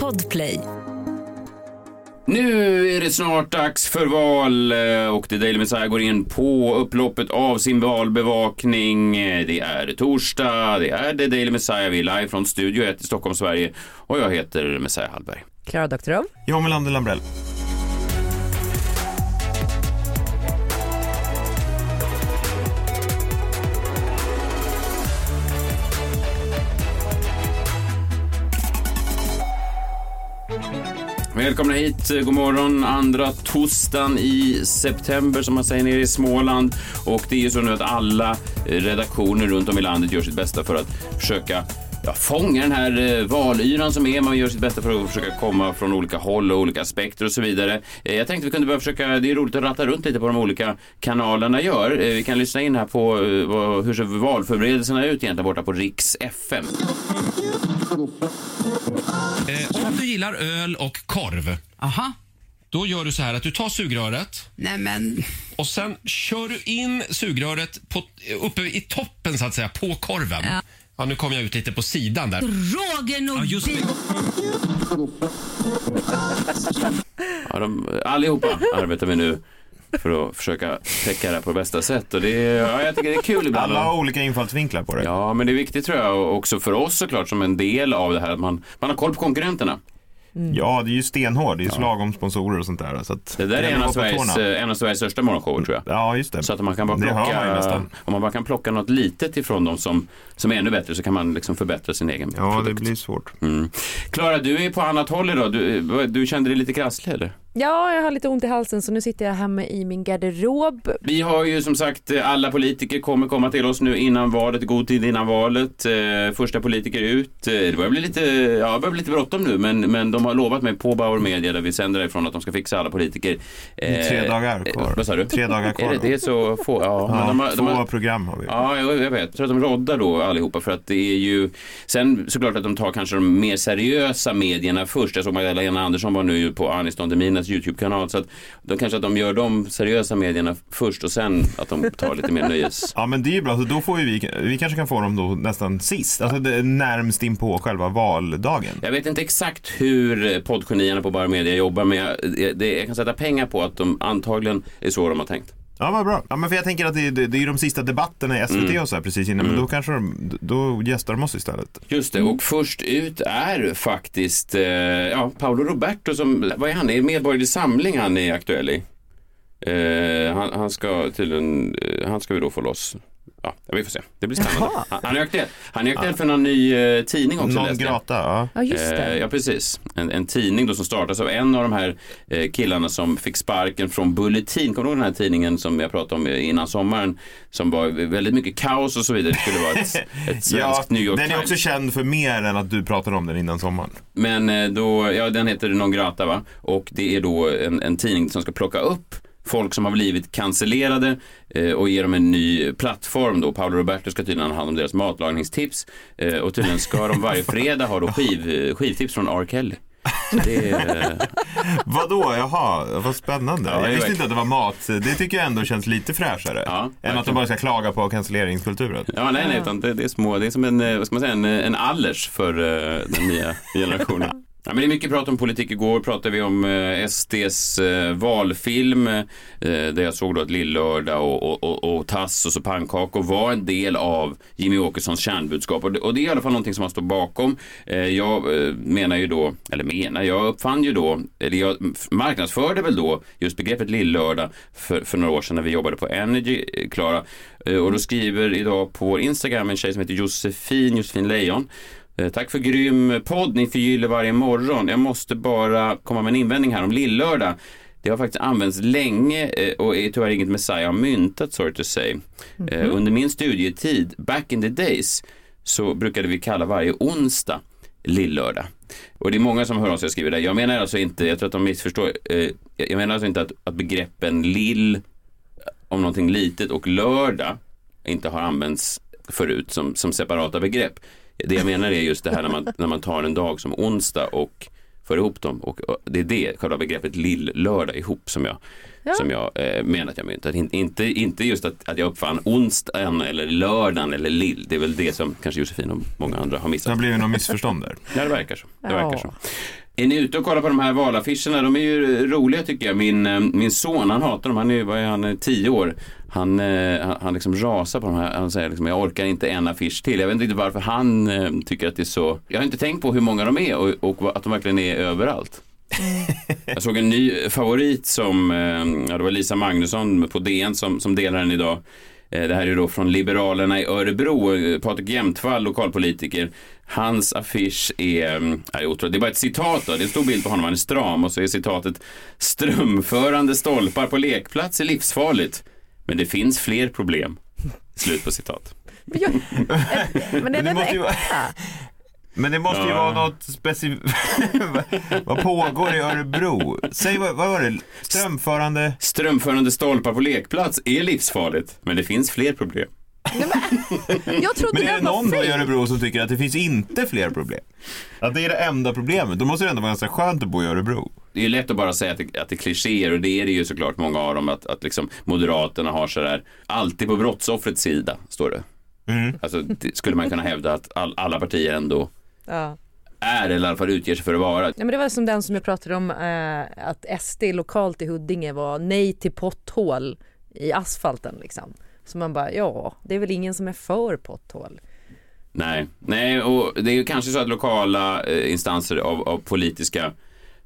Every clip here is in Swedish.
Podplay. Nu är det snart dags för val eh, och The Daily Messiah går in på upploppet av sin valbevakning. Det är torsdag, det är The Daily Messiah, vi är live från Studio 1 i Stockholm, Sverige och jag heter Messiah Hallberg. Klara Doktorov. John Melander Lambrell. Välkomna hit, god morgon, andra torsdagen i september som man säger nere i Småland. Och det är ju så nu att alla redaktioner runt om i landet gör sitt bästa för att försöka ja, fånga den här eh, valyran som är. Man gör sitt bästa för att försöka komma från olika håll och olika aspekter och så vidare. Eh, jag tänkte vi kunde börja försöka, det är roligt att ratta runt lite på de olika kanalerna gör. Eh, vi kan lyssna in här på eh, vad, hur ser valförberedelserna ut egentligen borta på Riks FM. Eh, om du gillar öl och korv, Aha. då gör du så här att du tar sugröret Nej men, och sen kör du in sugröret på, uppe i toppen så att säga, på korven. Ja. Nu kom jag ut lite på sidan där. Roger Nordin. Ja, de, allihopa arbetar vi nu för att försöka täcka det här på bästa sätt. Och det är, ja, jag tycker det är kul ibland. Alla har olika infallsvinklar på det. Ja, men det är viktigt tror jag också för oss såklart som en del av det här att man, man har koll på konkurrenterna. Ja, det är ju stenhårt. Det är ju slag om sponsorer och sånt där. Så att Det där är en av, Sveriges, eh, en av Sveriges största morgonshower tror jag. Ja, just det. Så att man kan bara Det plocka, nästan. om man bara kan plocka något litet ifrån dem som, som är ännu bättre så kan man liksom förbättra sin egen Ja, det produkt. blir svårt. Mm. Klara, du är på annat håll idag. Du, vad- du kände dig lite krasslig eller? Ja, jag har lite ont i halsen så nu sitter jag hemma i min garderob. Vi har ju som sagt eh, alla politiker kommer komma till oss nu innan valet, god tid innan valet. Eh, första politiker ut. Eh, det börjar bli lite, ja, det börjar bli lite bråttom nu men, men de har lovat mig på Bauer Media där vi sänder ifrån att de ska fixa alla politiker. Tre dagar kvar. Eh, vad sa du? Tre dagar kvar Är det, det är så få? Ja, men Ja, de har, de två har, program har vi. Ja, jag, jag vet. Jag tror att de roddar då allihopa för att det är ju Sen såklart att de tar kanske de mer seriösa medierna först. Jag såg Magdalena Andersson var nu på Anis Don Deminas YouTube-kanal så att de kanske att de gör de seriösa medierna först och sen att de tar lite mer nöjes... Ja men det är ju bra, så då får ju vi, vi kanske kan få dem då nästan sist, alltså närmst in på själva valdagen. Jag vet inte exakt hur poddgenierna på Bara Media jobbar men jag, det, jag kan sätta pengar på att de antagligen är så de har tänkt. Ja vad bra. Ja men för jag tänker att det, det, det är de sista debatterna i SVT Mm. och så här precis innan, men då kanske de, då gästar de oss istället. Just det, och först ut är faktiskt eh, ja, Paolo Roberto som, vad är han, är Medborgerlig Samling han är aktuell i. Eh, han, han ska tydligen, eh, han ska vi då få loss. Ja, vi får se. Det blir spännande. Han, han är aktuell, han är aktuell för någon ny eh, tidning också läste jag. grata, ja. Ja, just Eh, det. ja, precis. En, en tidning då som startas av en av de här eh, killarna som fick sparken från Bulletin. Kommer du ihåg den här tidningen som jag pratade om eh, innan sommaren? Som var väldigt mycket kaos och så vidare. Det skulle vara ett, ett svenskt Ja, New York den är Times. också känd för mer än att du pratade om den innan sommaren. Men eh, då, ja den heter Non Grata va? Och det är då en, en tidning som ska plocka upp folk som har blivit cancellerade eh, och ge dem en ny plattform då. Paolo Roberto ska tydligen ha hand om deras matlagningstips eh, och tydligen ska de varje fredag ha då skiv, eh, skivtips från R. Kelly. Det är, eh, Vadå, jaha, vad spännande. Ja, jag visste inte att det var mat. Det tycker jag ändå känns lite fräschare. Ja, än att de bara ska klaga på cancelleringskulturen. Ja, nej, nej, utan det, det är små, det är som en, eh, vad ska man säga, en, en allers för eh, den nya generationen. Ja, men det är mycket prat om politik. Igår pratade vi om eh, SDs eh, valfilm eh, där jag såg då att Lill-Lördag och, och, och, och Tassos och pannkakor var en del av Jimmy Åkessons kärnbudskap. Och det, och det är i alla fall någonting som han står bakom. Eh, jag eh, menar ju då, eller menar, jag uppfann ju då, eller jag marknadsförde väl då just begreppet Lill-Lördag för, för några år sedan när vi jobbade på Energy, eh, Klara. Eh, och då skriver idag på vår Instagram en tjej som heter Josefin, Josefin Lejon. Eh, Tack för grym podd, ni förgyller varje morgon. Jag måste bara komma med en invändning här om Lill-Lördag. Det har faktiskt använts länge eh, och är tyvärr inget Messiah har myntat, sorry to say. Eh, Under min studietid, back in the days, så brukade vi kalla varje onsdag Lill-Lördag. Och det är många som hör av sig och skriver det. Jag menar alltså inte, jag tror att de missförstår, jag menar alltså inte att, att begreppen lill om någonting litet och lördag inte har använts förut som, som separata begrepp. Det jag menar är just det här när man, när man tar en dag som onsdag och för ihop dem. Och, det är det, själva begreppet lill-lördag ihop som jag Ja. som jag eh, menar att jag myntat. In, inte, inte just att, att jag uppfann onsdagen eller lördagen eller lill. Det är väl det som kanske Josefin och många andra har Det har missat. blivit något missförstånd där. Ja, det verkar så. Det Ja. verkar så. Är ni ute och kollar på de här valaffischerna? De är ju roliga tycker jag. Min, eh, min son, han hatar dem. Han är, vad är han, eh, tio år. Han, eh, han, han liksom rasar på de här. Han säger liksom, jag orkar inte en affisch till. Jag vet inte varför han tycker att det är så. Jag har inte tänkt på hur många de är och, och att de verkligen är överallt. Jag såg en ny favorit som, ja, det var Lisa Magnusson på DN som, som delar den idag. Det här är då från Liberalerna i Örebro, Patrik Jämtvall, lokalpolitiker. Hans affisch är, mm, är otroligt. Det är bara ett citat då, det är en stor bild på honom, han är stram och så är citatet Strömförande stolpar på lekplats är livsfarligt, men det finns fler problem. Slut på citat. Men, jag, men det är det väl måste ju vara- äkta? Men det måste ju Ja. vara något specifikt. vad pågår i Örebro? Säg vad, vad var det? Strömförande? Strömförande stolpar på lekplats är livsfarligt, men det finns fler problem. Jag trodde Men är det var någon då i. Örebro som tycker att det finns inte fler problem? Att det är det enda problemet? Då måste det ändå vara ganska skönt att bo i Örebro. det är ju lätt att bara säga att det, att det är klichéer och det är det ju såklart många av dem att, att liksom Moderaterna har sådär alltid på brottsoffrets sida, står det. Mm. Alltså det skulle man kunna hävda att all, alla partier ändå Ja. är eller i alla fall utger sig för att vara. Ja, men det var som den som jag pratade om eh, att SD lokalt i Huddinge var nej till potthål i asfalten liksom. Så man bara, ja, det är väl ingen som är för potthål. Nej, nej och det är ju kanske så att lokala eh, instanser av, av politiska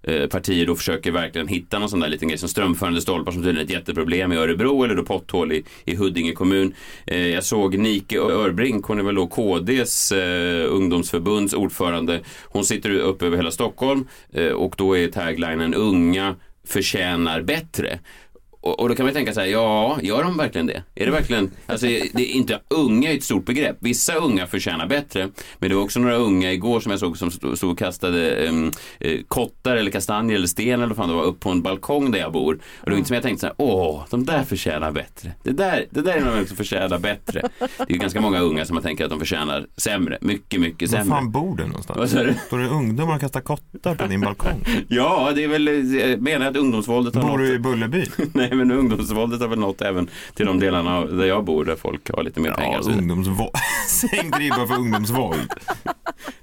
eh, partier då försöker verkligen hitta någon sån där liten grej som strömförande stolpar som tydligen är ett jätteproblem i Örebro eller då potthål i, i Huddinge kommun. Eh, jag såg Nike Örbrink, hon är väl då KDs eh, ungdomsförbunds ordförande. Hon sitter upp över hela Stockholm eh, och då är taglinen unga förtjänar bättre. Och, och då kan man ju tänka så här, ja, gör de verkligen det? Är det verkligen, alltså det är inte, unga är ett stort begrepp. Vissa unga förtjänar bättre, men det var också några unga igår som jag såg som stod och kastade um, eh, kottar eller kastanjer eller sten eller vad fan det var upp på en balkong där jag bor. Och det var inte som jag tänkte så här, åh, de där förtjänar bättre. Det där, det där är någon som förtjänar bättre. Det är ju ganska många unga som man tänker att de förtjänar sämre, mycket, mycket Var sämre. fan bor du Vad någonstans? sa du? Står det ungdomar och kastar kottar på din balkong? Ja, det är väl, jag menar att ungdomsvåldet har Bor du i Bullerby? Nej, men ungdomsvåldet har väl nått även till de delarna där jag bor, där folk har lite mer pengar. Ja, så vidare. ungdomsvåld. Säg inte ribba för ungdomsvåld.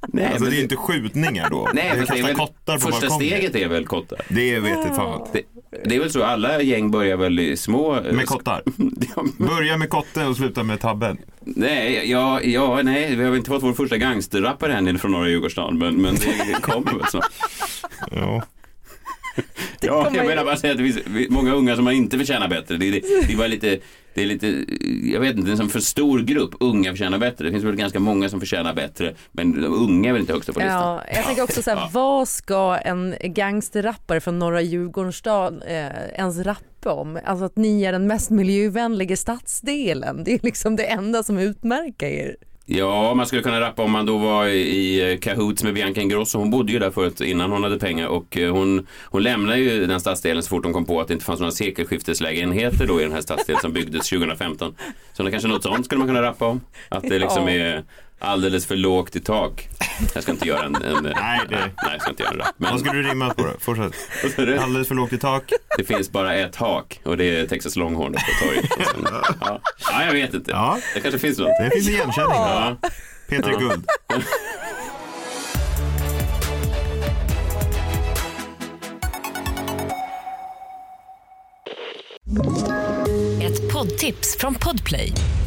Nej, Alltså men det är inte skjutningar då. Nej, det är fast det är kasta väl, kottar på första balkongen. steget är väl kottar. Det vet jag fan. Det, det är väl så, alla gäng börjar väl i små... eh, Med kottar. Ja, Börja med kotte och sluta med tabben. nej, ja, ja, nej, vi har inte fått vår första gangsterrappare än från norra Djurgårdsstaden, men, men det kommer väl snart. Ja. Ja, jag menar bara säga att det finns många unga som man inte förtjänar bättre. Det, det, det bara lite, det är lite, jag vet inte, det är som för stor grupp. Unga förtjänar bättre. Det finns väl ganska många som förtjänar bättre, men de unga är väl inte högst upp på listan. Ja, jag tänker också så här, Ja. vad ska en gangsterrappare från norra Djurgårdsstaden eh, ens rappa om? Alltså att ni är den mest miljövänliga stadsdelen. Det är liksom det enda som utmärker er. Ja, man skulle kunna rappa om man då var i, i Cahoots med Bianca Ingrosso. Hon bodde ju där förut innan hon hade pengar och eh, hon, hon lämnade ju den stadsdelen så fort hon kom på att det inte fanns några sekelskifteslägenheter då i den här stadsdelen som byggdes 2015. Så det kanske något sånt skulle man kunna rappa om. Att det liksom är alldeles för lågt i tak. Jag ska inte göra en... en Nej, det- nej, jag ska inte göra en rap. Men Vad skulle du rimma på då? Fortsätt. vad sa du? Alldeles för lågt i tak. det finns bara ett hak och det är Texas Longhorn på torget. Sen- Ja. ja, jag vet inte. Ja. Det kanske finns något. Det finns igenkänning. Ja. Peter Ja. Guld. Ett poddtips från Podplay.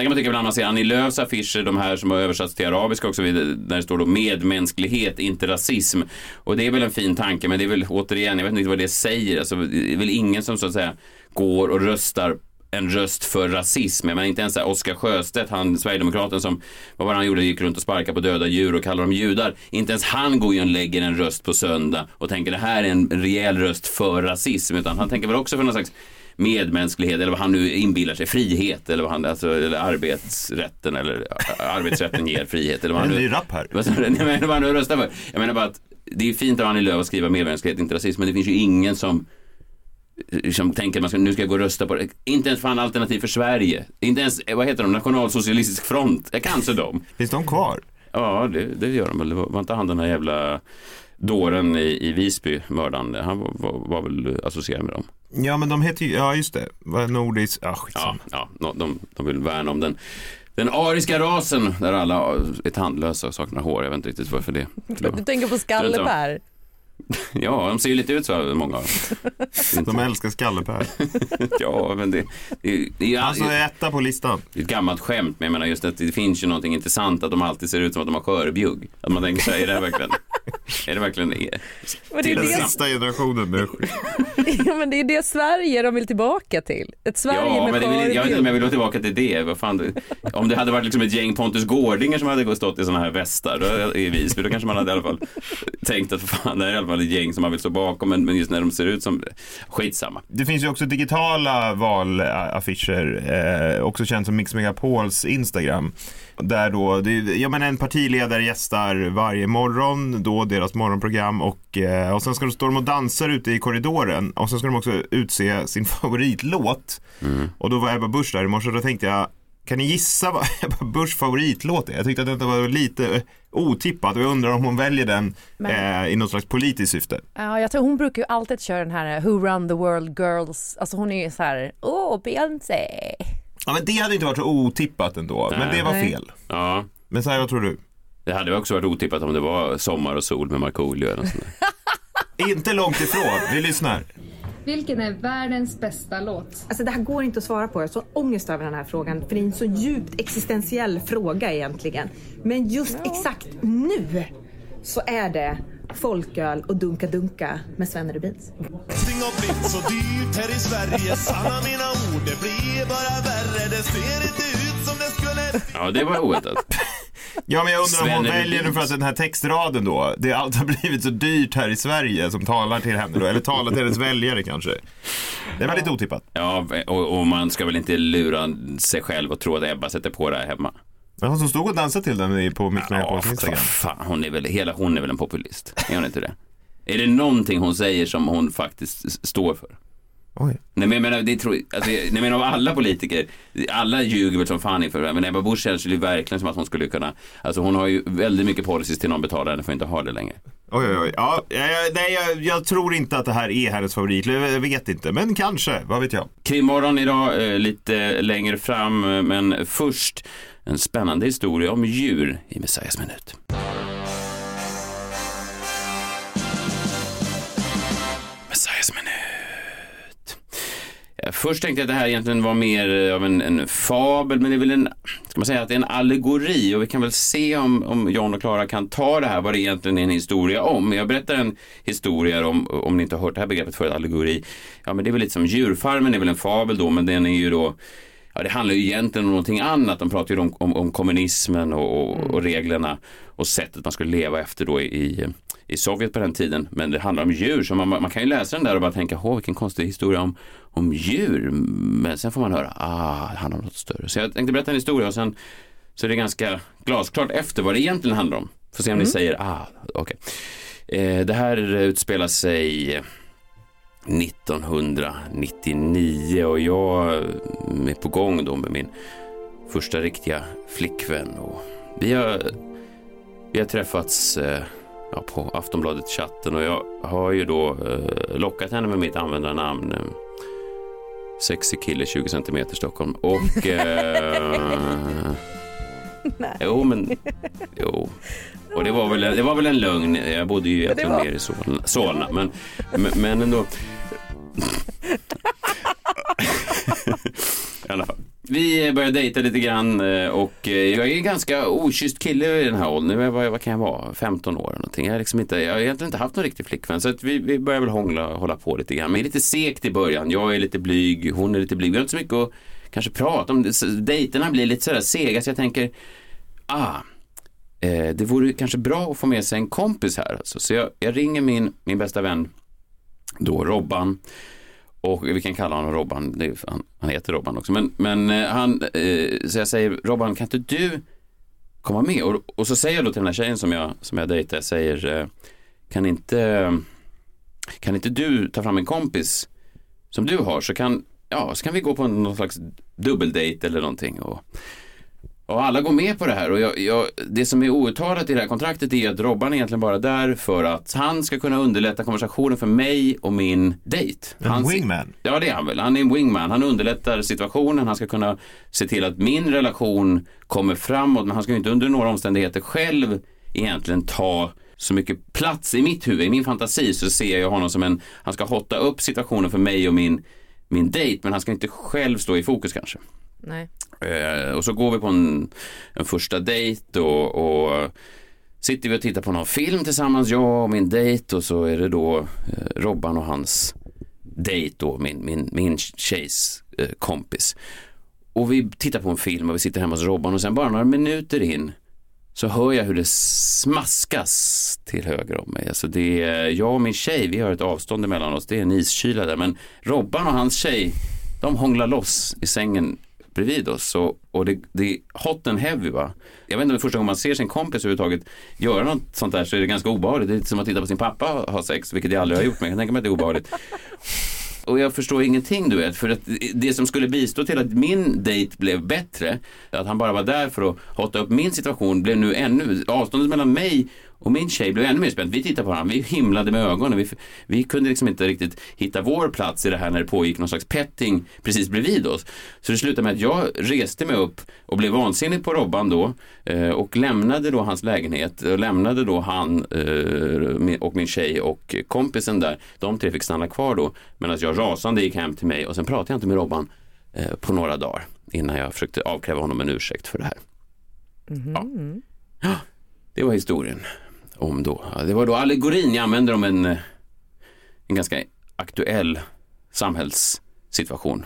Sen kan man tycka ibland man ser Annie Lööfs affischer, de här som har översatts till arabiska också, där det står då medmänsklighet, inte rasism. Och det är väl en fin tanke, men det är väl återigen, jag vet inte vad det säger, alltså, det är väl ingen som så att säga går och röstar en röst för rasism. Men inte ens så här Oscar Sjöstedt, han Sverigedemokraten som, vad var det han gjorde, gick runt och sparkade på döda djur och kallade dem judar. Inte ens han går ju och lägger en röst på söndag och tänker det här är en rejäl röst för rasism. Utan han tänker väl också för någon slags medmänsklighet eller vad han nu inbillar sig, frihet eller vad han, alltså, eller arbetsrätten eller arbetsrätten ger frihet eller vad han nu... ny rap här. Vad sa du? Jag menar vad han nu röstar för. Jag menar bara att det är fint av Annie Lööf att skriva medmänsklighet, inte rasism, men det finns ju ingen som som tänker att man ska, nu ska jag gå och rösta på det. Inte ens fan Alternativ för Sverige. Inte ens, vad heter de, Nationalsocialistisk front. Jag kan så dem. Finns de kvar? Ja, det, det gör de väl. Det var, var inte han den här jävla dåren i, i Visby, mördaren, han var, var, var väl associerad med dem. Ja men de heter ju, ja just det, nordisk, ja skitsamma. Ja, ja de, de, vill värna om den, den ariska rasen där alla är tandlösa och saknar hår. Jag vet inte riktigt varför det. Du tänker på Skalle-Per. Ja, de ser ju lite ut så, många av dem. De älskar Skalle-Per. Ja, men det, det, det, är, Alltså etta på listan. det är ett gammalt skämt, men jag menar just att det finns ju någonting intressant att de alltid ser ut som att de har skörbjugg. Att man tänker så här, är det här verkligen, är det verkligen Men det, är Till den det, sista generationen med ja, men det är det Sverige de vill tillbaka till. Ett Sverige Ja, med men det vill, jag vet inte om jag skörbjugg. vill gå tillbaka till det. Vad fan, det- om det hade varit liksom ett gäng Pontus Gårdinger som hade stått i sådana här västar då, i Visby, då kanske man hade i alla fall tänkt att fan, det är i alla fall ett gäng som man vill stå bakom, men, men just när de ser ut som, skitsamma. Det finns ju också digitala valaffischer, eh, också känt som Mix Megapols Instagram. Där då, det, ja men en partiledare gästar varje morgon, då deras morgonprogram och, eh, och sen ska de stå och dansar ute i korridoren och sen ska de också utse sin favoritlåt. Och då var Ebba Busch där i morse och då tänkte jag, kan ni gissa vad Ebba Buschs favoritlåt är? Jag tyckte att detta var lite eh, otippat och jag undrar om hon väljer den Men- eh, i något slags politiskt syfte. Ja, jag tror hon brukar ju alltid köra den här Who Run the World Girls. Alltså hon är ju så här, åh Beyoncé. Ja men det hade inte varit så otippat ändå, men Nej. det var Nej. fel. Ja, Men så här, vad tror du? det hade också varit otippat om det var sommar och sol med Markoolio eller något sånt. Inte långt ifrån, vi lyssnar. Vilken är världens bästa låt? Alltså det här går inte att svara på. Jag har så ångest över den här frågan. För det är en så djupt existentiell fråga egentligen. Men just exakt nu så är det folköl och dunka-dunka med Svenne Rubins. Allting har blivit så dyrt här i Sverige Sanna mina ord, det blir bara värre Det ser inte ut som det skulle Ja, det var oväntat. Ja men jag undrar om hon väljer nu för att den här textraden då, det allt har blivit så dyrt här i Sverige som talar till henne då, eller talar till hennes väljare kanske. Det är väldigt otippat. Ja, och, och man ska väl inte lura sig själv och tro att Ebba sätter på det här hemma. Men hon som stod och dansade till den i- på Mix Ja, vad Instagram. fan, hon är väl, hela hon är väl en populist? Är hon inte det? Är det någonting hon säger som hon faktiskt står för? Oj. Nej men jag menar, det tror, alltså, nej, men av alla politiker, alla ljuger väl som fan inför det, men Ebba Busch känns ju verkligen som att hon skulle kunna, alltså hon har ju väldigt mycket policies till någon betalar henne för att inte ha det längre. Oj, oj, oj. Ja, nej, jag, jag tror inte att det här är hennes favorit. Jag vet inte, men kanske. Vad vet jag. Krimmorgon idag, eh, lite längre fram, eh, men först en spännande historia om djur i Messiahs minut. Först tänkte jag att det här egentligen var mer eh, av en, en fabel, men det är väl en, ska man säga att det är en allegori och vi kan väl se om, om John och Klara kan ta det här, vad det egentligen är en historia om. Jag berättar en historia om, om ni inte har hört det här begreppet för allegori. Ja, men det är väl lite som djurfarmen är väl en fabel då, men den är ju då Ja, det handlar ju egentligen om någonting annat. De pratar ju om, om, om kommunismen och, och, och reglerna och sättet man skulle leva efter då i, i Sovjet på den tiden. Men det handlar om djur, så man, man kan ju läsa den där och bara tänka, åh vilken konstig historia om, om djur. Men sen får man höra, ah, det handlar om något större. Så jag tänkte berätta en historia och sen så är det ganska glasklart efter vad det egentligen handlar om. Får se om ni säger, ah, okej. Eh, det här utspelar sig 1999 och jag är på gång då med min första riktiga flickvän. Och vi, har, vi har träffats eh, ja, på Aftonbladet-chatten och jag har ju då eh, lockat henne med mitt användarnamn. Eh, sexy kille 20 cm Stockholm. Och... Eh, jo, men... Jo. Och det var väl, det var väl en lögn. Jag bodde ju egentligen var- nere i Solna, Solna men, men, men ändå. I alla fall vi började dejta lite grann eh, och eh, jag är en ganska okysst kille i den här åldern. Nu är jag, vad, vad kan jag vara? 15 år eller någonting. Jag, liksom inte, jag har egentligen inte haft någon riktig flickvän så att vi, vi börjar väl hångla, hålla på lite grann. Men det är lite segt i början. Jag är lite blyg, hon är lite blyg. Vi har inte så mycket att kanske prata om. Dejterna blir lite sådär sega så jag tänker, ah, eh, det vore kanske bra att få med sig en kompis här. Alltså. Så jag, jag ringer min, min bästa vän, då Robban. Och vi kan kalla honom Robban, är, han, han heter Robban också. Men, men eh, han, eh, så jag säger Robban, kan inte du komma med? Och, och så säger jag då till den här tjejen som jag, som jag dejtar, jag säger, eh, kan inte, kan inte du ta fram en kompis som du har så kan, ja, så kan vi gå på någon slags dubbeldejt eller någonting. Och, och alla går med på det här och jag, jag, det som är outtalat i det här kontraktet är att Robban är egentligen bara där för att han ska kunna underlätta konversationen för mig och min dejt. En wingman. Ja, det är han väl. Han är en wingman. Han underlättar situationen. Han ska kunna se till att min relation kommer framåt. Men han ska ju inte under några omständigheter själv egentligen ta så mycket plats i mitt huvud. I min fantasi så ser jag honom som en, han ska hotta upp situationen för mig och min, min dejt. Men han ska inte själv stå i fokus kanske. Nej. Eh, och så går vi på en, en första dejt och, och sitter vi och tittar på någon film tillsammans, jag och min dejt och så är det då eh, Robban och hans dejt då, min, min, min tjejs eh, kompis. Och vi tittar på en film och vi sitter hemma hos Robban och sen bara några minuter in så hör jag hur det smaskas till höger om mig. Alltså det är, jag och min tjej, vi har ett avstånd emellan oss, det är en iskyla där. Men Robban och hans tjej, de hånglar loss i sängen bredvid oss. Och, och det, det är hot and heavy va. Jag vet inte om det är första gången man ser sin kompis överhuvudtaget göra något sånt där så är det ganska obehagligt. Det är lite som att titta på sin pappa ha sex, vilket jag aldrig har gjort, men jag kan tänka mig att det är obehagligt. Och jag förstår ingenting du vet, för att det som skulle bistå till att min dejt blev bättre, att han bara var där för att hotta upp min situation, blev nu ännu, avståndet mellan mig och min tjej blev ännu mer spänt. Vi tittade på varandra, vi himlade med ögonen. Vi, vi kunde liksom inte riktigt hitta vår plats i det här när det pågick någon slags petting precis bredvid oss. Så det slutade med att jag reste mig upp och blev vansinnig på Robban då eh, och lämnade då hans lägenhet och lämnade då han eh, och min tjej och kompisen där. De tre fick stanna kvar då medan jag rasande gick hem till mig och sen pratade jag inte med Robban eh, på några dagar innan jag försökte avkräva honom en ursäkt för det här. Ja, det var historien om då. Det var då allegorin jag använde om en, eh, en ganska aktuell samhällssituation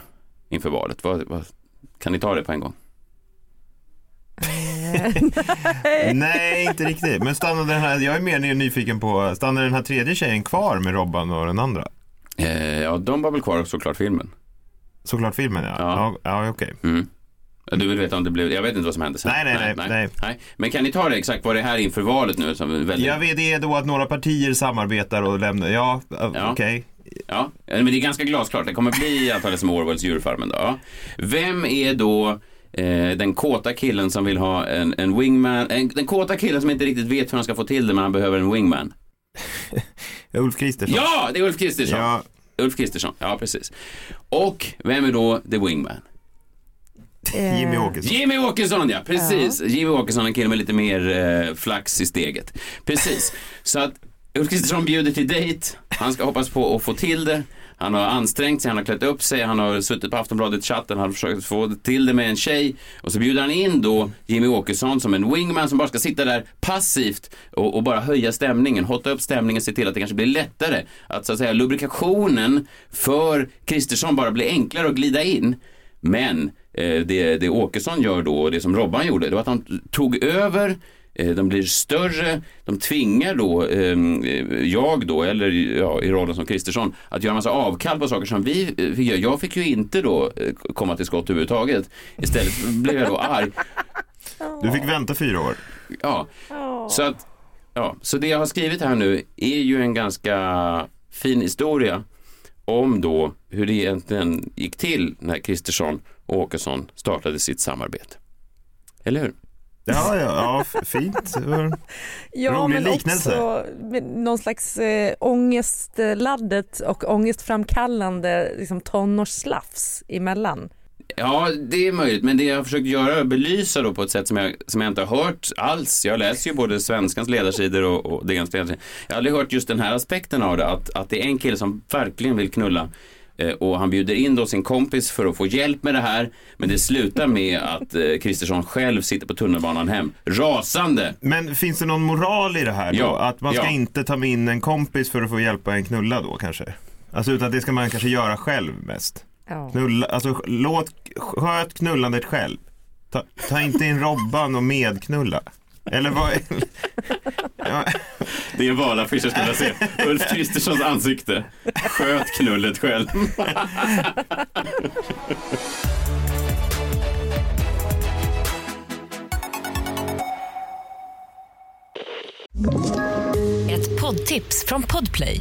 inför valet. Vad, vad, kan ni ta det på en gång? Nej, inte riktigt. Men stannade den här, jag är mer nyfiken på, stannade den här tredje tjejen kvar med Robban och den andra? Eh, ja, de var väl kvar såklart filmen. Såklart filmen ja. Ja. Ja, ja okej. Mm. Du vill veta om det blev, jag vet inte vad som hände sen. Nej, nej, nej, nej. Men kan ni ta det exakt vad det är här inför valet nu? Som väldigt... Jag vet det är då att några partier samarbetar och lämnar, ja, ja. Okej. Ja, men det är ganska glasklart. Det kommer bli antagligen som Orwells djurfarmen då. Vem är då eh, den kåta killen som vill ha en, en wingman? En, den kåta killen som inte riktigt vet hur han ska få till det men han behöver en wingman. Ulf Kristersson. Ja, det är Ulf Kristersson. Ja. Ulf Kristersson, ja precis. Och vem är då the wingman? Jimmy Åkesson. Jimmy Åkesson, ja precis. Jimmy Åkesson, en kille med lite mer eh, flax i steget. Precis. Så att Ulf Kristersson bjuder till dejt. Han ska hoppas på att få till det. Han har ansträngt sig, han har klätt upp sig, han har suttit på Aftonbladet-chatten, han har försökt få till det med en tjej. Och så bjuder han in då Jimmy Åkesson som en wingman som bara ska sitta där passivt och, och bara höja stämningen, hotta upp stämningen, se till att det kanske blir lättare. Att så att säga lubrikationen för Kristersson bara blir enklare att glida in. Men eh, det, det Åkesson gör då, och det som Robban gjorde, det var att han tog över eh, de blir större, de tvingar då eh, jag då, eller ja, i rollen som Kristersson, att göra en massa avkall på saker som vi eh, fick göra. Jag fick ju inte då eh, komma till skott överhuvudtaget. Istället blev jag då arg. Du fick vänta fyra år. Ja, så att, ja, så det jag har skrivit här nu är ju en ganska fin historia om då hur det egentligen gick till när Kristersson och Åkesson startade sitt samarbete. Eller hur? Ja, ja, ja fint. Ja, Rolig men liknelse. också någon slags eh, ångestladdet och ångestframkallande liksom, tonårsslafs emellan. Ja, det är möjligt, men det jag har försökt göra, belysa då på ett sätt som jag, som jag inte har hört alls. Jag läser ju både Svenskans ledarsidor och, och DNs ledarsidor. Jag har aldrig hört just den här aspekten av det, att, att det är en kille som verkligen vill knulla Eh, Och han bjuder in då sin kompis för att få hjälp med det här. Men det slutar med att eh, Kristersson själv sitter på tunnelbanan hem, rasande. Men finns det någon moral i det här då? Ja, Att man ska ja. inte ta med in en kompis för att få hjälpa en knulla då kanske? Alltså utan det ska man kanske göra själv mest. Ja. Knulla, alltså låt, sköt knullandet själv. Ta, ta inte in Robban och medknulla. Eller vad? ja, Det är en valaffisch jag skulle vilja se. Ulf Kristerssons ansikte. Sköt knullet själv. Ett poddtips från Podplay.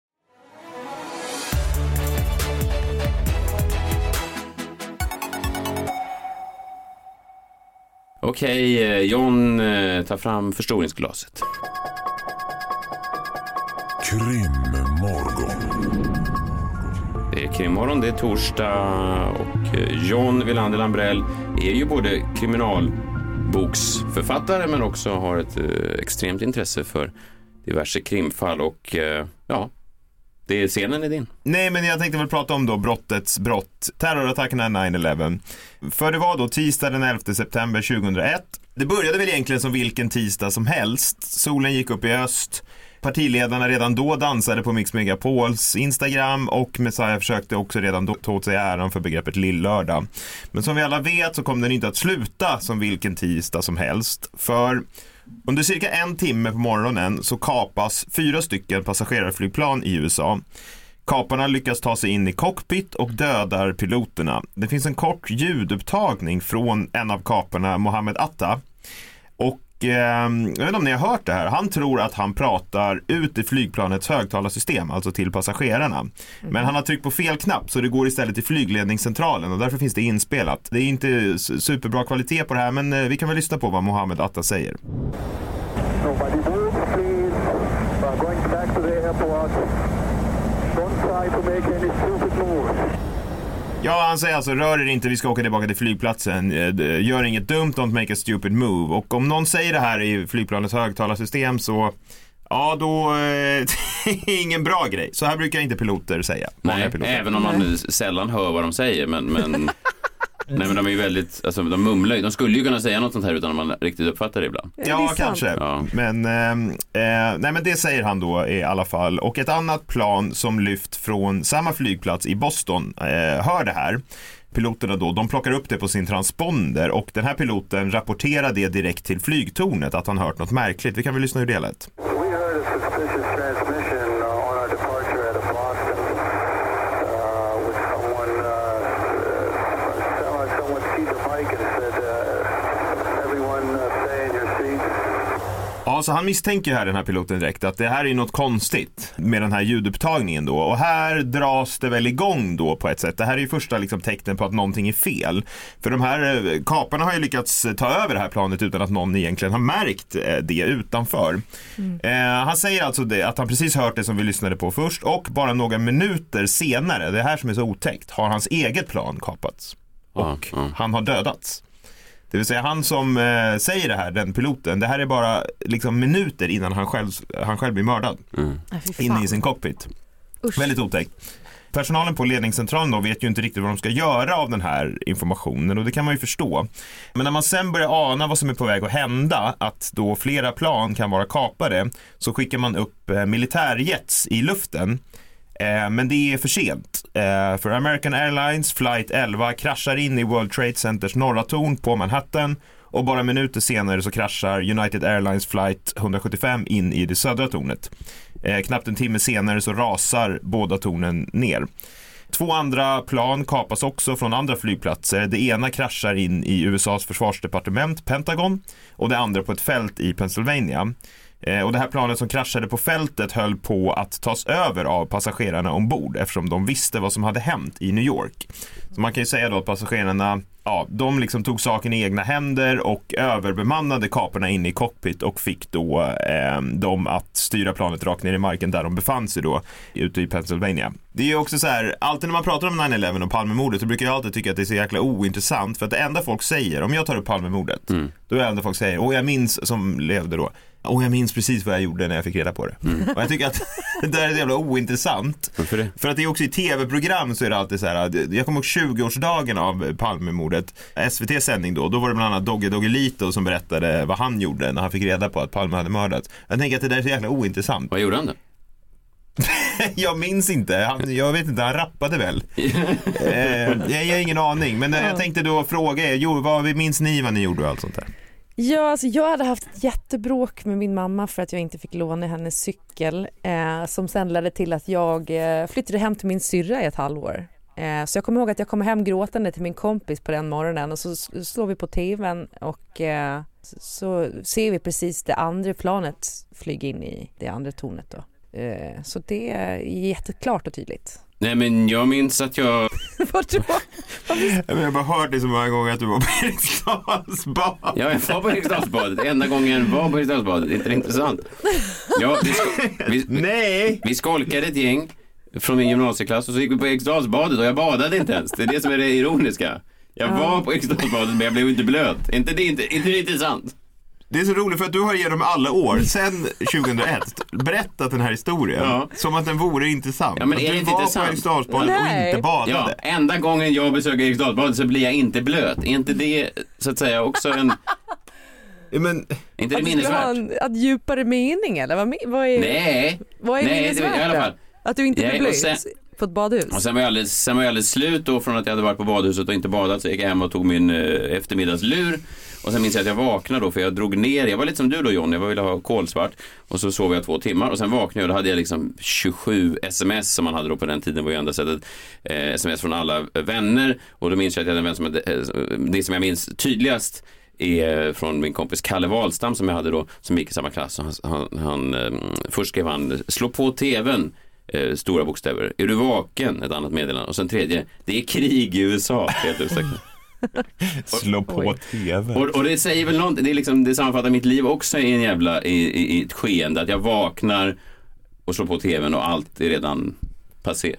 Okej, eh, John eh, tar fram förstoringsglaset. Krimmorgon. Det är krimmorgon, det är torsdag och eh, John Wilander Lambrell är ju både kriminalboksförfattare men också har ett extremt intresse för diverse krimfall och ja, det är scenen är din. Nej, men jag tänkte väl prata om då brottets brott, terrorattackerna 9-11. För det var då tisdag den 11 september 2001. Det började väl egentligen som vilken tisdag som helst. Solen gick upp i öst. Partiledarna redan då dansade på Mix Megapols Instagram och Messiah försökte också redan då ta åt sig äran för begreppet lillördag. Men som vi alla vet så kom den inte att sluta som vilken tisdag som helst. För under cirka en timme på morgonen så kapas fyra stycken passagerarflygplan i USA. Kaparna lyckas ta sig in i cockpit och dödar piloterna. Det finns en kort ljudupptagning från en av kaparna, Mohammed Atta. Och eh, jag vet inte om ni har hört det här. Han tror att han pratar ut i flygplanets högtalarsystem, alltså till passagerarna. Men han har tryckt på fel knapp så det går istället till flygledningscentralen och därför finns det inspelat. Det är inte superbra kvalitet på det här men eh, vi kan väl lyssna på vad Mohammed Atta säger. Nobody move, please. We're going back to the airport. Don't try to make any stupid moves. Ja, han säger alltså rör er inte, vi ska åka tillbaka till flygplatsen. Eh, Gör inget dumt, don't make a stupid move. Och om någon säger det här i flygplanets högtalarsystem så Ja, då eh, det är ingen bra grej. Så här brukar inte piloter säga. Nej, piloter. även om man sällan hör vad de säger men, men Nej men de är ju väldigt, alltså de mumlar ju. De skulle ju kunna säga något sånt här utan att man riktigt uppfattar det ibland. Ja, kanske. Ja. Men, ehm, eh, nej, men det säger han då i alla fall. Och ett annat plan som lyft från samma flygplats i Boston eh, hör det här. Piloterna då, de plockar upp det på sin transponder och den här piloten rapporterar det direkt till flygtornet att han hört något märkligt. Vi kan väl lyssna hur det lät. Så han misstänker här den här piloten direkt att det här är något konstigt med den här ljudupptagningen då. Och här dras det väl igång då på ett sätt. Det här är ju första liksom, tecknen på att någonting är fel. För de här eh, kaparna har ju lyckats eh, ta över det här planet utan att någon egentligen har märkt eh, det utanför. Eh, han säger alltså det, att han precis hört det som vi lyssnade på först och bara några minuter senare, det här som är så otäckt, har hans eget plan kapats. Och han har dödats. Det vill säga han som eh, säger det här, den piloten, det här är bara liksom minuter innan han själv, han själv blir mördad. Fan. Inne i sin cockpit. Usch. Väldigt otäckt. Personalen på ledningscentralen då vet ju inte riktigt vad de ska göra av den här informationen och det kan man ju förstå. Men när man sen börjar ana vad som är på väg att hända, att då flera plan kan vara kapade, så skickar man upp eh, militärjets i luften. Eh, men det är för sent. Eh, för American Airlines flight 11 kraschar in i World Trade Centers norra torn på Manhattan och bara minuter senare så kraschar United Airlines flight 175 in i det södra tornet. Eh, knappt en timme senare så rasar båda tornen ner. Två andra plan kapas också från andra flygplatser. Det ena kraschar in i USAs försvarsdepartement, Pentagon, och det andra på ett fält i Pennsylvania. Eh, och det här planet som kraschade på fältet höll på att tas över av passagerarna ombord eftersom de visste vad som hade hänt i New York. Så man kan ju säga då att passagerarna, ja, de liksom tog saken i egna händer och överbemannade kaporna inne i cockpit och fick då eh, dem att styra planet rakt ner i marken där de befann sig då, ute i Pennsylvania. Det är ju också så här, alltid när man pratar om 9-11 och Palmemordet så brukar jag alltid tycka att det är så jäkla ointressant för att det enda folk säger, om jag tar upp Palmemordet, då är det enda folk säger, och jag minns, som levde då, och jag minns precis vad jag gjorde när jag fick reda på det. Och jag tycker att det där är så jävla ointressant. Varför det? För att det är också i tv-program så är det alltid så här, jag kommer ihåg 20-årsdagen av Palmemordet, SVT sändning då, då var det bland annat Dogge Doggelito som berättade vad han gjorde när han fick reda på att Palme hade mördats. Jag tänker att det där är så jäkla ointressant. Vad gjorde han då? jag minns inte, han, jag vet inte, han rappade väl? eh, jag, jag har ingen aning, men eh, jag tänkte då fråga er, jo, vad minns ni vad ni gjorde och allt sånt där? Ja, alltså jag hade haft ett jättebråk med min mamma för att jag inte fick låna hennes cykel eh, som sen ledde till att jag eh, flyttade hem till min syrra i ett halvår. Eh, så jag kommer ihåg att jag kom hem gråtande till min kompis på den morgonen och så slår vi på tvn och eh, så- så ser vi precis det andra planet flyga in i det andra tornet då. Eh, så det är jätteklart och tydligt. Nej men jag minns att jag... Vadå? Jag har bara hört det så många gånger att du var på Eriksdalsbad. Ja, jag var på Eriksdalsbadet. Enda gången jag var på Eriksdalsbadet. Inte det intressant? Ja, vi, sk- vi, Nej! vi skolkade ett gäng från min gymnasieklass och så gick vi på Eriksdalsbadet och jag badade inte ens. Det är det som är det ironiska. Jag var på Eriksdalsbadet men jag blev inte blöt. Inte det, inte, inte det intressant? Det är så roligt för att du har genom alla år, sedan 2001, berättat den här historien Ja. som att den vore intressant. Ja, men att är det du inte var på intressant? Eriksdalsbadet och inte Ja, badade. enda gången jag besöker Eriksdalsbadet så blir jag inte blöt. Är inte det så att säga också en... Ja, Men, inte det minnesvärt? en att djupare mening eller vad, vad är, Nej. vad är Nej, det- minnesvärt i alla fall. Att du inte Nej, blev och blöt sen- på ett badhus? Och sen var, jag alldeles, sen var jag alldeles slut då från att jag hade varit på badhuset och inte badat så gick jag hem och tog min eh, eftermiddagslur. Och sen minns jag att jag vaknade då för jag drog ner, jag var lite som du då John, jag ville ha kolsvart. Och så sov jag två timmar och sen vaknade jag och då hade jag liksom 27 sms som man hade då på den tiden var ju enda sättet. Eh, sms från alla vänner och då minns jag att jag hade en vän som hade, eh, det som jag minns tydligast är från min kompis Kalle Wahlstam som jag hade då, som gick i samma klass. Och Han, han, han, eh, först skrev han, slå på tvn, eh, stora bokstäver. Är du vaken? Ett annat meddelande. Och sen tredje, det är krig i USA. Helt utsträckning. slå på TV. och, och det säger väl någonting, det, är liksom, det sammanfattar mitt liv också i en jävla, i, i, i ett skeende. Att jag vaknar och slår på tvn och allt är redan passé.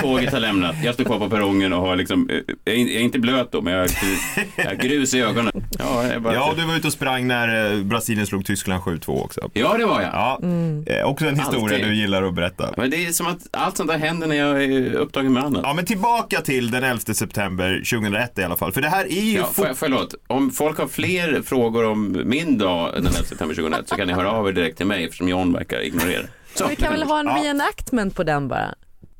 Tåget har lämnat, jag står kvar på perrongen och har liksom, eh, jag är inte- blöt då men jag har, grus i ögonen. Ja, Ja, och du var ute och sprang när eh, Brasilien slog Tyskland 7-2 också. ja det var jag. Ja, eh, också en historia Alltid. du gillar att berätta. Men det är som att allt sånt där händer när jag är upptagen med annat. Ja, men tillbaka till den 11 september 2001 i alla fall. För det här är ju Ja, för, förlåt, om folk har fler frågor om min dag den 11 september 2001 så kan ni höra av er direkt till mig eftersom John verkar ignorera. Så. Vi kan väl ha en reenactment på den bara?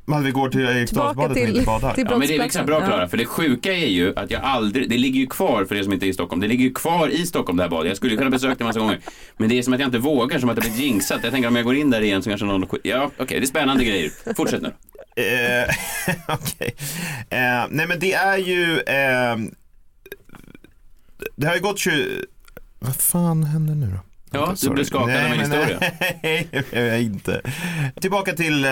Men vi går till Eriksdalsbadet och till- inte badar. till- Ja men det är liksom bra Ja. Klara, för det sjuka är ju att jag aldrig, det ligger ju kvar för er som inte är i Stockholm, det ligger ju kvar i Stockholm det här badet. Jag skulle ju kunna besöka det en massa gånger. Men det är som att jag inte vågar, som att jag blivit jinxat. Jag tänker om jag går in där igen så kanske någon, ja okej det är spännande grejer. Fortsätt nu. Eh, Okej. Eh, nej men det är ju... Eh, det har ju gått 20... Vad fan händer nu då? Ja, du blev skakad av min historia. Nej, jag inte. Tillbaka till eh,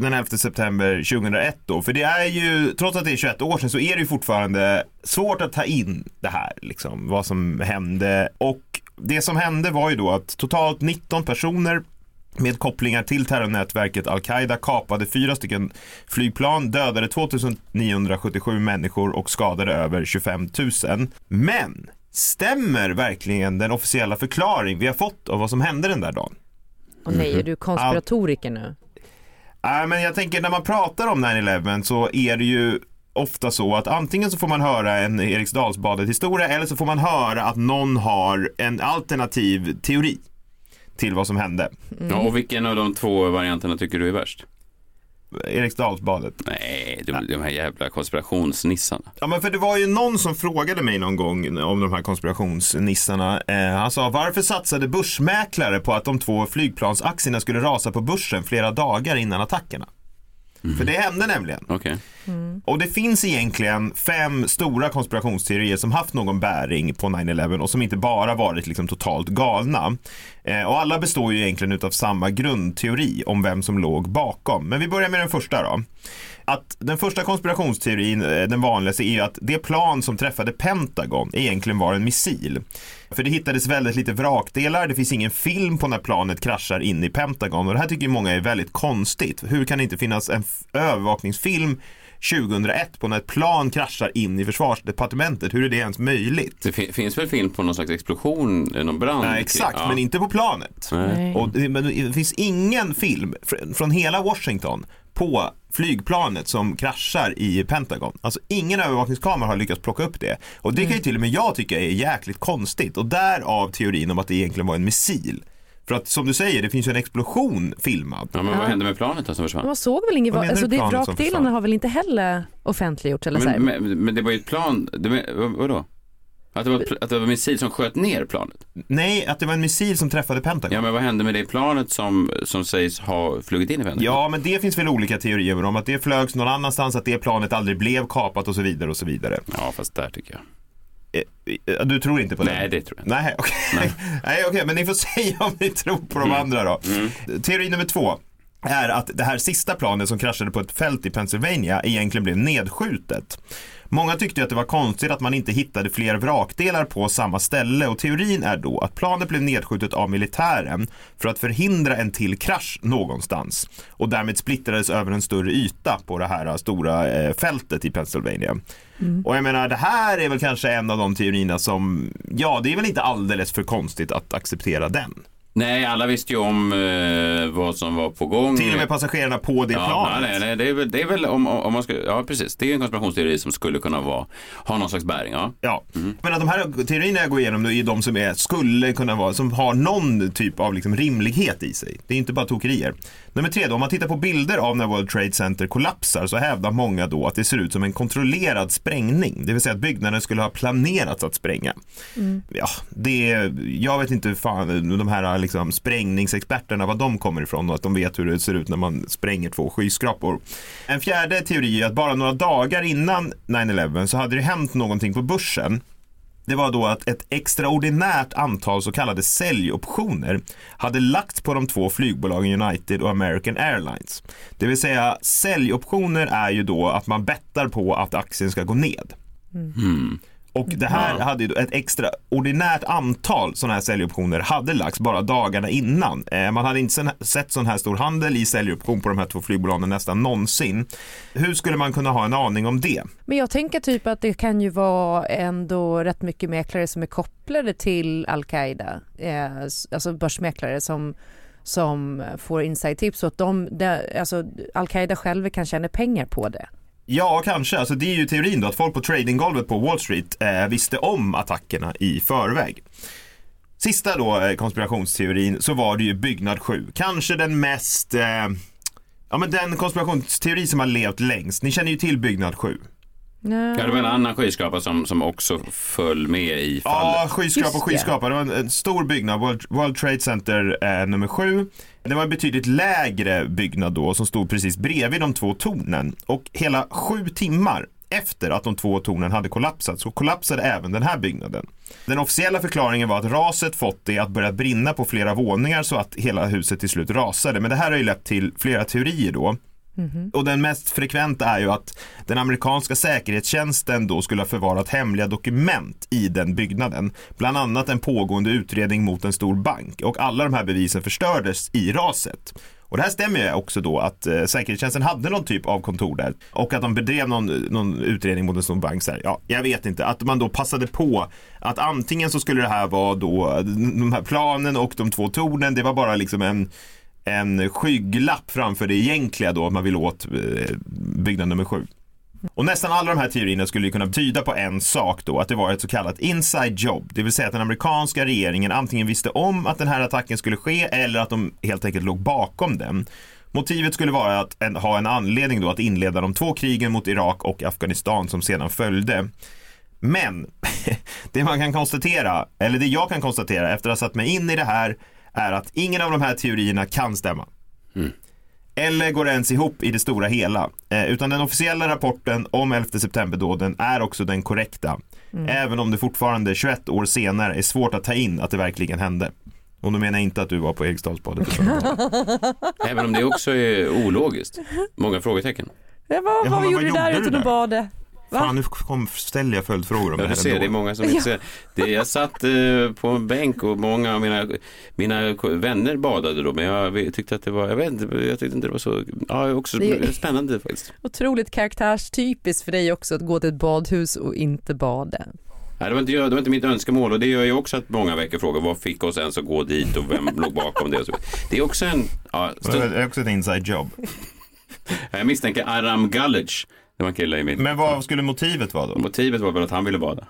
den 11 september 2001 då. För det är ju, trots att det är 21 år sedan så är det ju fortfarande svårt att ta in det här, liksom, vad som hände. Och det som hände var ju då att totalt 19 personer med kopplingar till terrornätverket Al-Qaida kapade fyra stycken flygplan, dödade 2977 människor och skadade över 25 000. Men stämmer verkligen den officiella förklaring vi har fått av vad som hände den där dagen? Och nej, är du konspiratoriker nu? Nej, men jag tänker när man pratar om 9-11 så är det ju ofta så att antingen så får man höra en Eriksdalsbadet historia eller så får man höra att någon har en alternativ teori till vad som hände. Ja, och vilken av de två varianterna tycker du är värst? Eriksdalsbadet. Nej, de, de här jävla konspirationsnissarna. Ja men för det var ju någon som frågade mig någon gång om de här konspirationsnissarna. Eh, han sa varför satsade börsmäklare på att de två flygplansaktierna skulle rasa på börsen flera dagar innan attackerna? För det hände nämligen. Okej. Och det finns egentligen fem stora konspirationsteorier som haft någon bäring på 9-11 och som inte bara varit liksom totalt galna. Eh, och alla består ju egentligen utav samma grundteori om vem som låg bakom. Men vi börjar med den första då. Att den första konspirationsteorin, eh, den vanligaste, är att det plan som träffade Pentagon egentligen var en missil. För det hittades väldigt lite vrakdelar, det finns ingen film på när planet kraschar in i Pentagon och det här tycker många är väldigt konstigt. Hur kan det inte finnas en övervakningsfilm 2001 på när ett plan kraschar in i försvarsdepartementet? Hur är det ens möjligt? Det fi- finns väl film på någon slags explosion, eh, någon brand? Nej, exakt, Ja. men inte på planet. Nej. Och det, men det finns ingen film fr- från hela Washington på flygplanet som kraschar i Pentagon. Alltså ingen övervakningskamera har lyckats plocka upp det. Och det kan ju till och med jag tycka är jäkligt konstigt. Och därav teorin om att det egentligen var en missil. För att som du säger, det finns ju en explosion filmad. Ja, men vad hände med planet då som försvann? Man såg väl inget, alltså det, vrakdelarna har väl inte heller offentliggjorts eller så här. Men, men, men det var ju ett plan, det, men, vad- vadå? Att det, var, att det var en missil som sköt ner planet? Nej, att det var en missil som träffade Pentagon. Ja, men vad hände med det planet som, som sägs ha flugit in i Pentagon? Ja, men det finns väl olika teorier om att det flögs någon annanstans, att det planet aldrig blev kapat och så vidare och så vidare. Ja, fast där tycker jag. Eh, Du tror inte på det? Nej, det tror jag inte. Nej, okej. Nej, okej, men ni får säga om ni tror på de Mm. andra då. Teori nummer två är att det här sista planet som kraschade på ett fält i Pennsylvania egentligen blev nedskjutet. Många tyckte att det var konstigt att man inte hittade fler vrakdelar på samma ställe och teorin är då att planet blev nedskjutet av militären för att förhindra en till krasch någonstans och därmed splittrades över en större yta på det här stora eh, fältet i Pennsylvania. Och jag menar, det här är väl kanske en av de teorierna som, ja, det är väl inte alldeles för konstigt att acceptera den. Nej, alla visste ju om eh, vad som var på gång. Till och med passagerarna på det ja, planet. Nej, nej, det är väl, det är väl om, om man ska, ja precis, det är en konspirationsteori som skulle kunna vara, ha någon slags bäring, ja. Ja, men att de här teorierna jag går igenom nu är de som är, skulle kunna vara, som har någon typ av liksom rimlighet i sig. Det är inte bara tokerier. Nummer tre då, om man tittar på bilder av när World Trade Center kollapsar så hävdar många då att det ser ut som en kontrollerad sprängning. Det vill säga att byggnaden skulle ha planerats att spränga. Ja, det är, jag vet inte fan, de här liksom sprängningsexperterna, var de kommer ifrån och att de vet hur det ser ut när man spränger två skyskrapor. En fjärde teori är att bara några dagar innan 9-11 så hade det hänt någonting på börsen det var då att ett extraordinärt antal så kallade säljoptioner hade lagts på de två flygbolagen United och American Airlines. Det vill säga säljoptioner är ju då att man bettar på att aktien ska gå ned. Och det här hade ju ett extraordinärt antal sådana här säljoptioner hade lagts bara dagarna innan. Eh, Man hade inte sett sån här stor handel i säljoption på de här två flygbolagen nästan någonsin. Hur skulle man kunna ha en aning om det? Men jag tänker typ att det kan ju vara ändå rätt mycket mäklare som är kopplade till Al-Qaida. Eh, alltså börsmäklare som, som får inside-tips så att de, alltså Al-Qaida själva kan tjäna pengar på det. Ja, kanske. Alltså, det är ju teorin då att folk på tradinggolvet på Wall Street eh, visste om attackerna i förväg. Sista då eh, konspirationsteorin så var det ju byggnad 7. Kanske den mest, eh, ja men den konspirationsteori som har levt längst. Ni känner ju till byggnad 7. Ja, det var en annan skyskrapa som, som också föll med i fallet. Ja, skyskrapa och skyskrapa. Det var en, en stor byggnad, World, World Trade Center eh, nummer sju. Det var en betydligt lägre byggnad då som stod precis bredvid de två tornen. Och hela sju timmar efter att de två tornen hade kollapsat så kollapsade även den här byggnaden. Den officiella förklaringen var att raset fått det att börja brinna på flera våningar så att hela huset till slut rasade. Men det här har ju lett till flera teorier då. Mm-hmm. Och den mest frekventa är ju att den amerikanska säkerhetstjänsten då skulle ha förvarat hemliga dokument i den byggnaden. Bland annat en pågående utredning mot en stor bank och alla de här bevisen förstördes i raset. Och det här stämmer ju också då att eh, säkerhetstjänsten hade någon typ av kontor där och att de bedrev någon, någon utredning mot en stor bank. Så här, ja, jag vet inte, att man då passade på att antingen så skulle det här vara då eh, de här planen och de två tornen, det var bara liksom en en skygglapp framför det egentliga då, att man vill åt eh, byggnad nummer sju. Och nästan alla de här teorierna skulle ju kunna tyda på en sak då, att det var ett så kallat inside job. Det vill säga att den amerikanska regeringen antingen visste om att den här attacken skulle ske eller att de helt enkelt låg bakom den. Motivet skulle vara att en, ha en anledning då att inleda de två krigen mot Irak och Afghanistan som sedan följde. Men det man kan konstatera, eller det jag kan konstatera efter att ha satt mig in i det här, är att ingen av de här teorierna kan stämma. Eller går ens ihop i det stora hela. Eh, utan den officiella rapporten om 11 september-dåden är också den korrekta. Även om det fortfarande 21 år senare är svårt att ta in att det verkligen hände. Och då menar jag inte att du var på Eriksdalsbadet. Även om det också är ologiskt. Många frågetecken. Ja, vad, Jaha, vad gjorde vad du där gjorde du utan att där? bada? Va? Fan, nu kom, ställer jag följdfrågor om Ja, det här ser, ändå. det är många som inte Ja. ser. Det, jag satt eh, på en bänk och många av mina, mina vänner badade då, men jag tyckte att det var, jag vet inte, jag tyckte inte det var så, ja, också Det är- spännande faktiskt. Otroligt karaktärstypiskt för dig också att gå till ett badhus och inte bada. Nej, det, var inte, det var inte mitt önskemål och det gör ju också att många väcker frågor, vad fick oss ens att gå dit och vem låg bakom det. Det är också en, ja, Det är också ett inside job. jag misstänker Aram Galic, det var en kille i min, Men vad skulle motivet vara då? motivet var väl att han ville bada.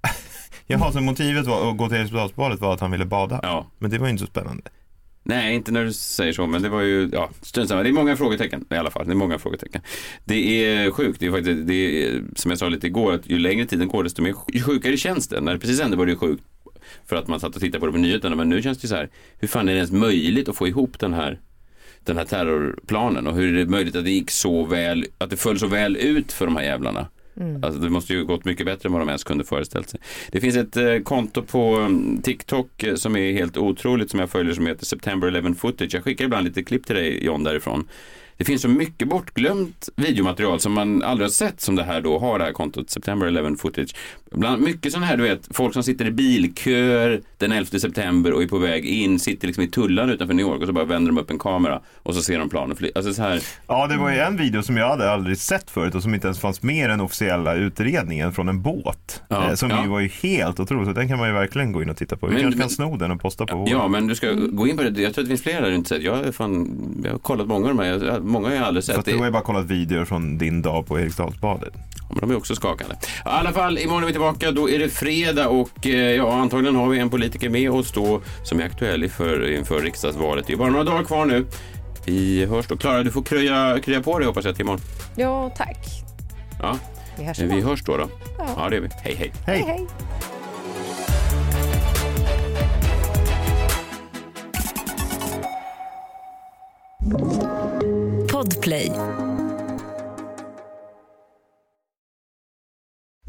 Jaha, så motivet var, att gå till Eriksdalsbadet var att han ville bada? Ja. Men det var ju inte så spännande. Nej, inte när du säger så, men det var ju, ja, strunt samma. Det är många frågetecken i alla fall. Det är många frågetecken. Det är sjukt. Det är faktiskt, det är, som jag sa lite igår, att ju längre tiden går, desto mer ju sjukare känns det. När det precis hände var det ju sjukt för att man satt och tittade på det på nyheterna, men nu känns det så här, hur fan är det ens möjligt att få ihop den här den här terrorplanen och hur är det möjligt att det gick så väl, att det föll så väl ut för de här jävlarna. Alltså det måste ju gått mycket bättre än vad de ens kunde föreställt sig. Det finns ett eh, konto på mm, TikTok eh, som är helt otroligt som jag följer som heter September 11 footage. Jag skickar ibland lite klipp till dig John därifrån. Det finns så mycket bortglömt videomaterial som man aldrig har sett som det här då har det här kontot September 11 footage. Bland mycket sådana här du vet, folk som sitter i bilköer den 11 september och är på väg in, sitter liksom i tullarna utanför New York och så bara vänder de upp en kamera och så ser de planen flyga. Alltså så här, Ja, det var ju en video som jag hade aldrig sett förut och som inte ens fanns med i den officiella utredningen från en båt. Ja, eh, som ja. ju var ju helt otroligt. Så den kan man ju verkligen gå in och titta på. Vi Men- kanske men- kan sno den och posta på vår. Ja, men du ska gå in på det. Jag tror att det finns flera där du inte sett. Jag, fan, jag har kollat många av de här. Jag- Många har jag aldrig sett. Fast du har ju bara kollat videor från din dag på Eriksdalsbadet. Men de är också skakande. I alla fall, imorgon är vi tillbaka. Då är det fredag och eh, ja, antagligen har vi en politiker med oss då som är aktuell inför, inför riksdagsvalet. Det är bara några dagar kvar nu. Vi hörs då. Klara, du får krya, krya på dig hoppas jag till imorgon. Ja, tack. Ja, Vi hörs vi imorgon. hörs då. då. Ja. Ja, det gör vi. Hej, hej. Hej, hej. Podplay.